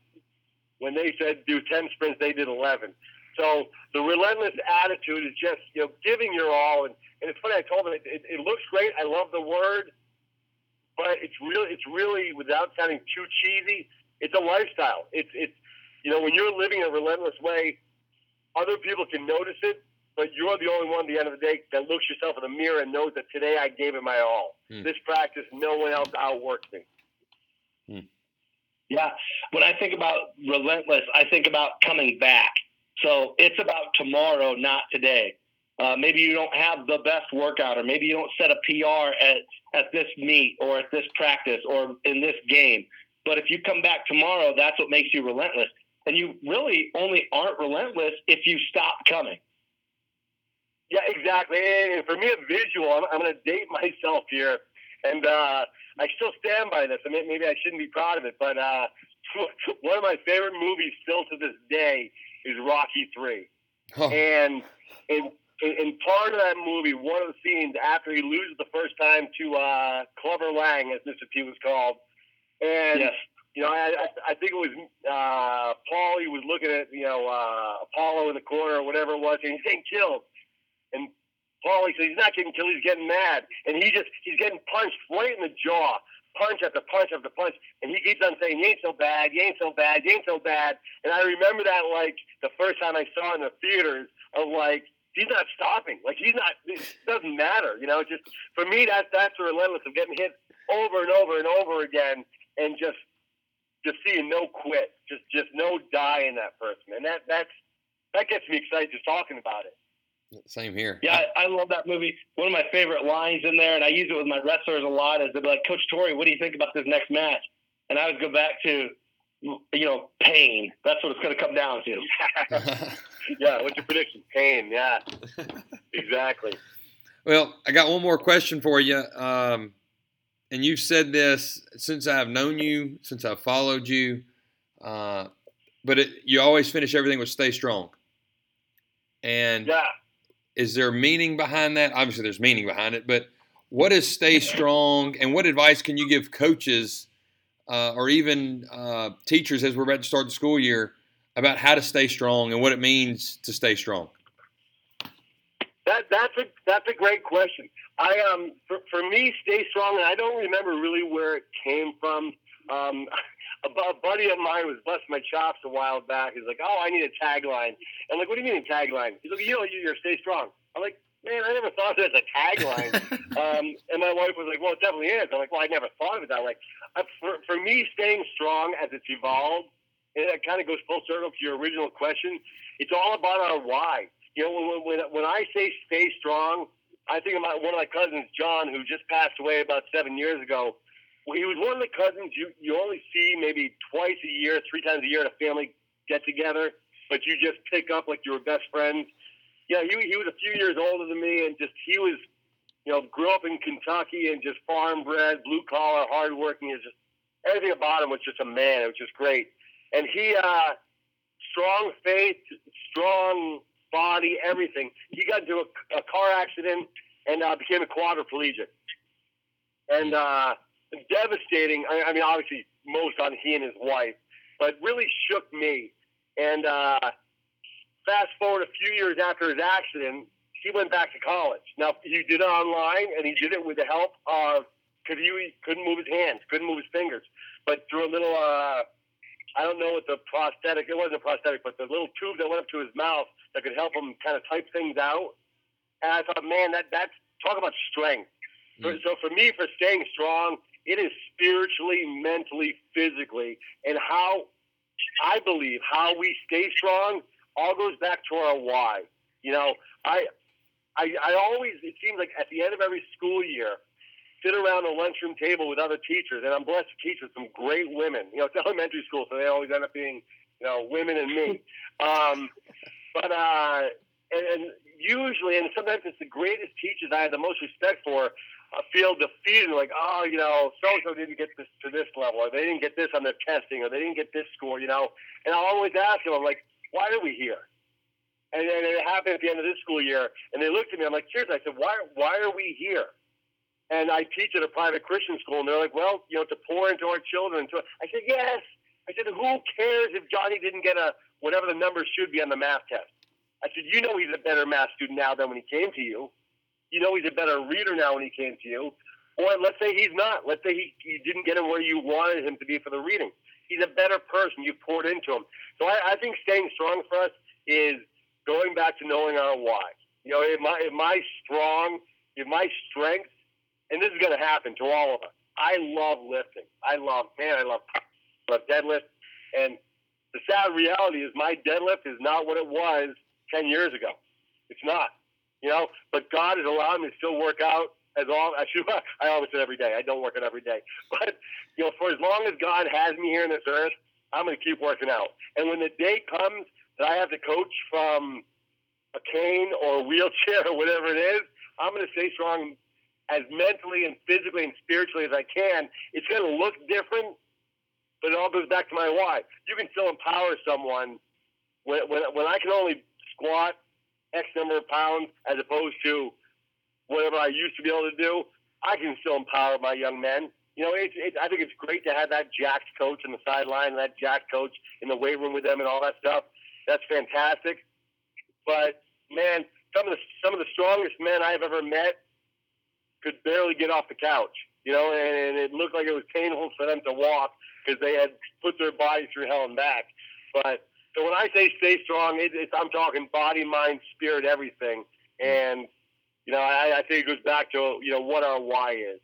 When they said do 10 sprints, they did 11. So the relentless attitude is just you know giving your all, and, and it's funny. I told them it, it, it looks great. I love the word, but it's really it's really without sounding too cheesy. It's a lifestyle. It's it's you know when you're living a relentless way, other people can notice it, but you're the only one at the end of the day that looks yourself in the mirror and knows that today I gave it my all. Hmm. This practice, no one else outworked me. Hmm. Yeah, when I think about relentless, I think about coming back. So it's about tomorrow, not today. Uh, maybe you don't have the best workout, or maybe you don't set a PR at, at this meet or at this practice or in this game. But if you come back tomorrow, that's what makes you relentless. And you really only aren't relentless if you stop coming. Yeah, exactly. And for me, a visual, I'm, I'm going to date myself here. And uh, I still stand by this. I mean, maybe I shouldn't be proud of it, but uh, one of my favorite movies still to this day is Rocky Three, huh. and in, in part of that movie, one of the scenes after he loses the first time to uh, Clubber Lang, as Mr. T was called, and yes. you know, I, I think it was uh, Paul. He was looking at you know uh, Apollo in the corner or whatever it was, and he's getting killed, and Paulie says he's not getting killed, he's getting mad, and he just he's getting punched right in the jaw punch after punch after punch, and he keeps on saying, "You ain't so bad, you ain't so bad, you ain't so bad." And I remember that like the first time I saw it in the theaters of like he's not stopping, like he's not. It doesn't matter, you know. Just for me, that's that's the relentless of getting hit over and over and over again, and just just seeing no quit, just just no die in that person, and that that's that gets me excited just talking about it. Same here. Yeah, I, I, love that movie. One of my favorite lines in there, and I use it with my wrestlers a lot, is they'll be like, Coach Tori, what do you think about this next match? And I would go back to, you know, pain. That's what it's going to come down to. yeah, what's your prediction? Pain, yeah. exactly. Well, I got one more question for you. Um, and you've said this since I've known you, since I've followed you. Uh, but it, you always finish everything with stay strong. And yeah is there meaning behind that? Obviously, there's meaning behind it, but what is stay strong, and what advice can you give coaches uh, or even uh, teachers as we're about to start the school year about how to stay strong and what it means to stay strong? That, that's a that's a great question. I um for, for me, stay strong, and I don't remember really where it came from. Um, a, a buddy of mine was busting my chops a while back. He's like, "Oh, I need a tagline." I'm like, "What do you mean a tagline?" He's like, "You know, you're stay strong." I'm like, "Man, I never thought of it as a tagline." um, and my wife was like, "Well, it definitely is." I'm like, "Well, I never thought of it that way." Uh, for for me, staying strong as it's evolved, and it kind of goes full circle to your original question. It's all about our why. You know, when when, when I say stay strong, I think about one of my cousins, John, who just passed away about seven years ago he was one of the cousins you, you only see maybe twice a year, three times a year at a family get together, but you just pick up like you were best friends. Yeah, he, he was a few years older than me, and just he was, you know, grew up in Kentucky and just farm bred, blue collar, hardworking. Just everything about him was just a man. It was just great. And he, uh, strong faith, strong body, everything. He got into a, a car accident and uh, became a quadriplegic. And uh, devastating. I, I mean, obviously, most on he and his wife, but really shook me. And uh, fast forward a few years after his accident, he went back to college. Now he did it online, and he did it with the help of because he couldn't move his hands, couldn't move his fingers, but through a little. Uh, I don't know what the prosthetic. It wasn't a prosthetic, but the little tube that went up to his mouth that could help him kind of type things out. And I thought, man, that that's talk about strength. Mm. So for me, for staying strong, it is spiritually, mentally, physically, and how I believe how we stay strong all goes back to our why. You know, I, I, I always it seems like at the end of every school year, sit around the lunchroom table with other teachers, and I'm blessed to teach with some great women. You know, it's elementary school, so they always end up being, you know, women and me. Um, but uh, and, and usually, and sometimes it's the greatest teachers I have the most respect for. Uh, feel defeated, like, oh, you know, so and so didn't get this to this level, or they didn't get this on their testing, or they didn't get this score, you know. And I'll always ask them, I'm like, why are we here? And then it happened at the end of this school year, and they looked at me. I'm like, seriously, I said, why, why are we here? And I teach at a private Christian school, and they're like, well, you know, to pour into our children. To, I said, yes. I said, who cares if Johnny didn't get a whatever the number should be on the math test? I said, you know, he's a better math student now than when he came to you. You know, he's a better reader now when he came to you. Or let's say he's not. Let's say he, you didn't get him where you wanted him to be for the reading. He's a better person. You poured into him. So I, I think staying strong for us is going back to knowing our why. You know, if my, if my strong, if my strength and this is going to happen to all of us. I love lifting. I love, man, I love, love deadlift. And the sad reality is my deadlift is not what it was 10 years ago. It's not, you know, but God has allowed me to still work out as long, I should, I always say every day. I don't work out every day. But, you know, for as long as God has me here on this earth, I'm going to keep working out. And when the day comes that I have to coach from a cane or a wheelchair or whatever it is, I'm going to stay strong as mentally and physically and spiritually as I can. It's going to look different, but it all goes back to my why. You can still empower someone when, when, when I can only squat X number of pounds as opposed to whatever I used to be able to do. I can still empower my young men. You know, it, it, I think it's great to have that jacked coach on the sideline, that jacked coach in the weight room with them, and all that stuff. That's fantastic. But man, some of the some of the strongest men I've ever met could barely get off the couch, you know, and, and it looked like it was painful for them to walk because they had put their body through hell and back. But so when I say stay strong, it, it's, I'm talking body, mind, spirit, everything. And, you know, I, I think it goes back to, you know, what our why is.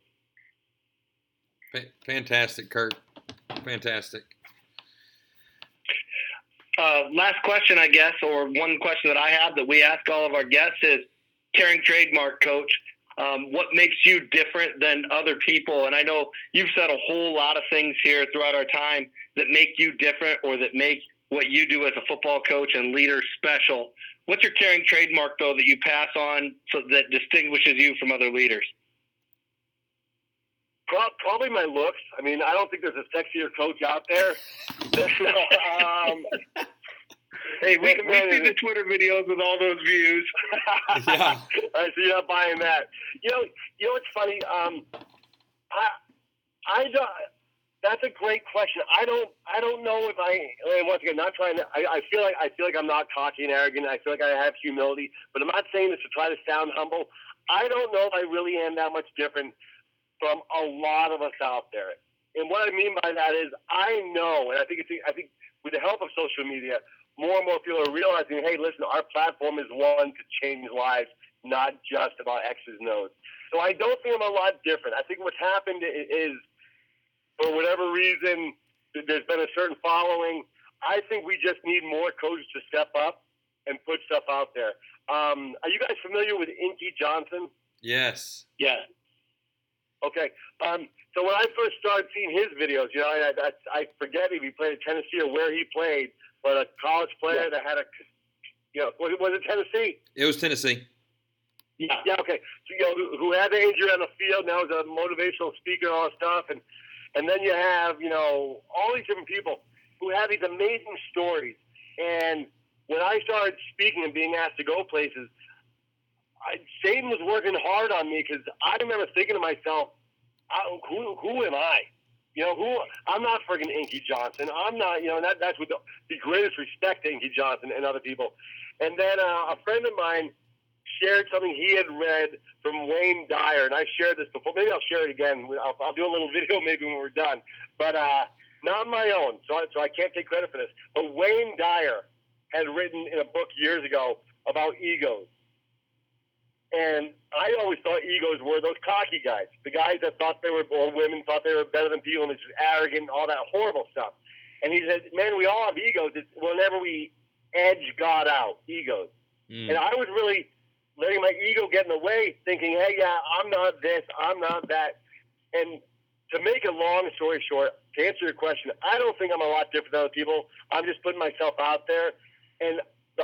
Fantastic, Kurt. Fantastic. Uh, last question, I guess, or one question that I have that we ask all of our guests is Caring Trademark Coach um, what makes you different than other people. And I know you've said a whole lot of things here throughout our time that make you different or that make what you do as a football coach and leader special. What's your caring trademark, though, that you pass on so that distinguishes you from other leaders? Probably my looks. I mean, I don't think there's a sexier coach out there. um, Hey, we, we see the Twitter videos with all those views. yeah. All right, so you're not buying that. You know, you know what's funny? Um, I, I don't. That's a great question. I don't. I don't know if I. Once again, not trying to. I, I feel like I feel like I'm not cocky and arrogant. I feel like I have humility, but I'm not saying this to try to sound humble. I don't know if I really am that much different from a lot of us out there. And what I mean by that is, I know, and I think it's, I think with the help of social media, more and more people are realizing, hey, listen, our platform is one to change lives, not just about X's O's. So I don't think I'm a lot different. I think what's happened is, for whatever reason, there's been a certain following. I think we just need more coaches to step up and put stuff out there. Um, are you guys familiar with Inky Johnson? Yes. Yeah. Okay. Um, so when I first started seeing his videos, you know, I, I, I forget if he played at Tennessee or where he played, but a college player yeah. that had a, you know, was it, was it Tennessee? It was Tennessee. Yeah. Yeah. Okay. So you know, who, who had the injury on the field now is a motivational speaker and all that stuff, and And then you have, you know, all these different people who have these amazing stories. And when I started speaking and being asked to go places, I, Satan was working hard on me because I remember thinking to myself, I, who, who am I? You know, who I'm not friggin' Inky Johnson. I'm not, you know, that, that's with the, the greatest respect to Inky Johnson and other people. And then uh, a friend of mine shared something he had read from Wayne Dyer, and I shared this before. Maybe I'll share it again. I'll, I'll do a little video maybe when we're done, but uh, not my own, so, so I can't take credit for this. But Wayne Dyer had written in a book years ago about egos. And I always thought egos were those cocky guys, the guys that thought they were, or women thought they were better than people and it's just arrogant, and all that horrible stuff. And he said, man, we all have egos. It's whenever we edge God out, egos. Mm. And I was really letting my ego get in the way, thinking, hey, yeah, I'm not this, I'm not that. And to make a long story short, to answer your question, I don't think I'm a lot different than other people. I'm just putting myself out there. And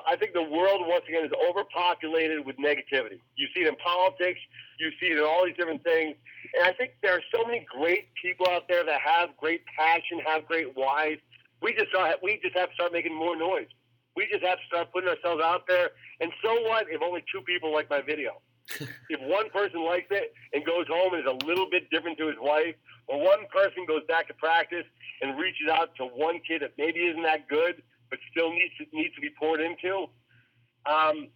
I think the world, once again, is overpopulated with negativity. You see it in politics, you see it in all these different things. And I think there are so many great people out there that have great passion, have great whys. We just, we just have to start making more noise. We just have to start putting ourselves out there. And so what if only two people like my video? if one person likes it and goes home and is a little bit different to his wife, or one person goes back to practice and reaches out to one kid that maybe isn't that good but still needs to, needs to be poured into. Um,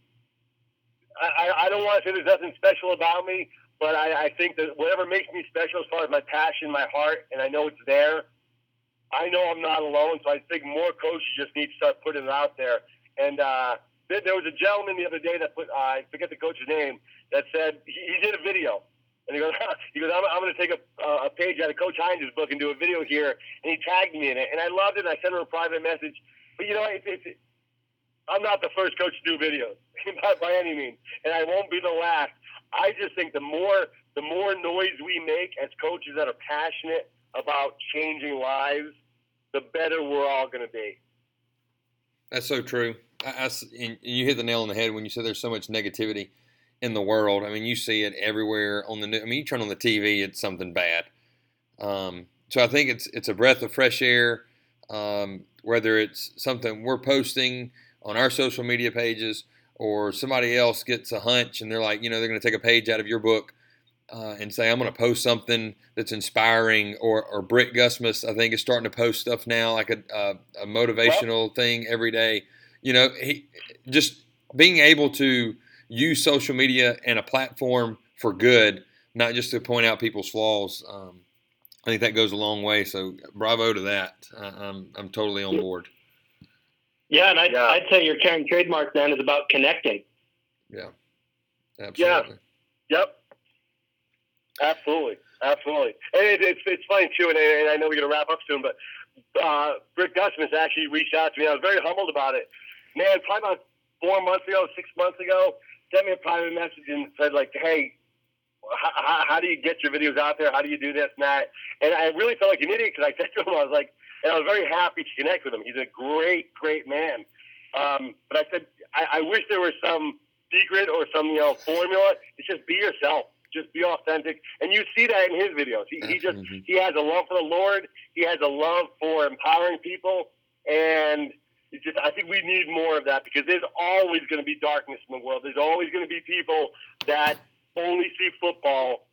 I, I don't want to say there's nothing special about me, but I, I think that whatever makes me special as far as my passion, my heart, and I know it's there, I know I'm not alone, so I think more coaches just need to start putting it out there. And uh, there, there was a gentleman the other day that put, uh, I forget the coach's name, that said he, he did a video. And he goes, he goes, I'm, I'm going to take a, a page out of Coach Hines' book and do a video here. And he tagged me in it. And I loved it. And I sent him a private message. But you know, it's, it's, I'm not the first coach to do videos by, by any means, and I won't be the last. I just think the more the more noise we make as coaches that are passionate about changing lives, the better we're all going to be. That's so true. I, I, and you hit the nail on the head when you said there's so much negativity in the world. I mean, you see it everywhere on the. I mean, you turn on the TV, it's something bad. Um, so I think it's it's a breath of fresh air. Um, whether it's something we're posting on our social media pages or somebody else gets a hunch and they're like, you know, they're going to take a page out of your book uh, and say, I'm going to post something that's inspiring. Or, or Britt Gusmus, I think, is starting to post stuff now, like a, a, a motivational thing every day. You know, he just being able to use social media and a platform for good, not just to point out people's flaws. Um, I think that goes a long way. So bravo to that. I'm I'm totally on board. Yeah, and I'd, yeah. I'd say your Caring trademark then is about connecting. Yeah, absolutely. Yeah. Yep. Absolutely, absolutely. And it, it's it's funny too, and, and I know we're gonna wrap up soon, but uh, Britt Gusmus actually reached out to me. I was very humbled about it. Man, probably about four months ago, six months ago, sent me a private message and said like, "Hey, how, how, do you get your videos out there? How do you do this and that? And I really felt like an idiot because I said to him, I was like, and I was very happy to connect with him. He's a great, great man. Um, but I said, I, I wish there was some secret or some, you know, formula. It's just be yourself. Just be authentic. And you see that in his videos. He, he just, he has a love for the Lord. He has a love for empowering people. And it's just, I think we need more of that because there's always going to be darkness in the world. There's always going to be people that only see football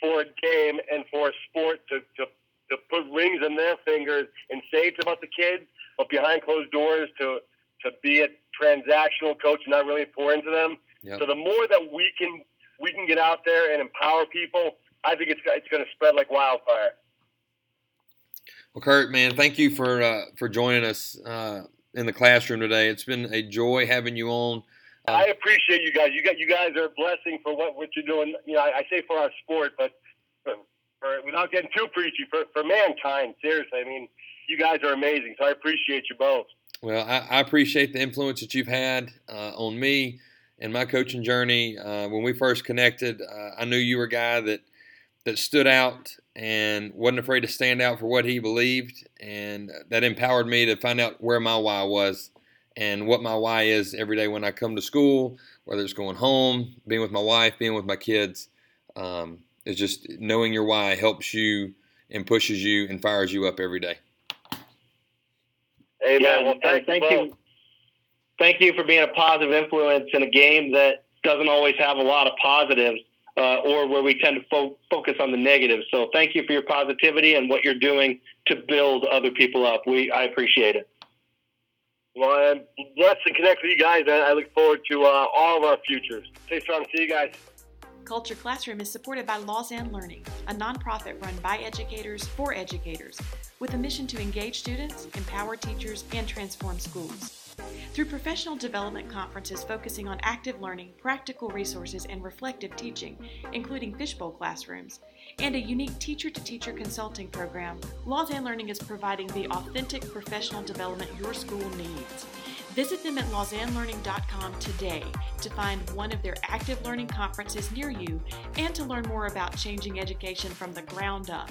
for a game and for a sport to, to, to put rings in their fingers and say it's about the kids, but behind closed doors to, to be a transactional coach and not really pour into them. Yep. So the more that we can we can get out there and empower people, I think it's it's going to spread like wildfire. Well, Kurt, man, thank you for uh, for joining us uh, in the classroom today. It's been a joy having you on. I appreciate you guys. You got you guys are a blessing for what, what you're doing. You know, I, I say for our sport, but for, for, without getting too preachy, for, for mankind, seriously. I mean, you guys are amazing. So I appreciate you both. Well, I, I appreciate the influence that you've had uh, on me and my coaching journey. Uh, when we first connected, uh, I knew you were a guy that that stood out and wasn't afraid to stand out for what he believed, and that empowered me to find out where my why was and what my why is every day when I come to school, whether it's going home, being with my wife, being with my kids. Um, it's just knowing your why helps you and pushes you and fires you up every day. Amen. Yeah, well, thank, thank you. You. Thank you for being a positive influence in a game that doesn't always have a lot of positives, uh, or where we tend to fo- focus on the negatives. So, thank you for your positivity and what you're doing to build other people up. We I appreciate it. Well, I'm blessed to connect with you guys, and I look forward to uh, all of our futures. Stay strong. See you guys. Culture Classroom is supported by Lausanne Learning, a nonprofit run by educators for educators, with a mission to engage students, empower teachers, and transform schools. Through professional development conferences focusing on active learning, practical resources, and reflective teaching, including fishbowl classrooms, and a unique teacher to teacher consulting program, Lausanne Learning is providing the authentic professional development your school needs. Visit them at lausannelearning.com today to find one of their active learning conferences near you and to learn more about changing education from the ground up.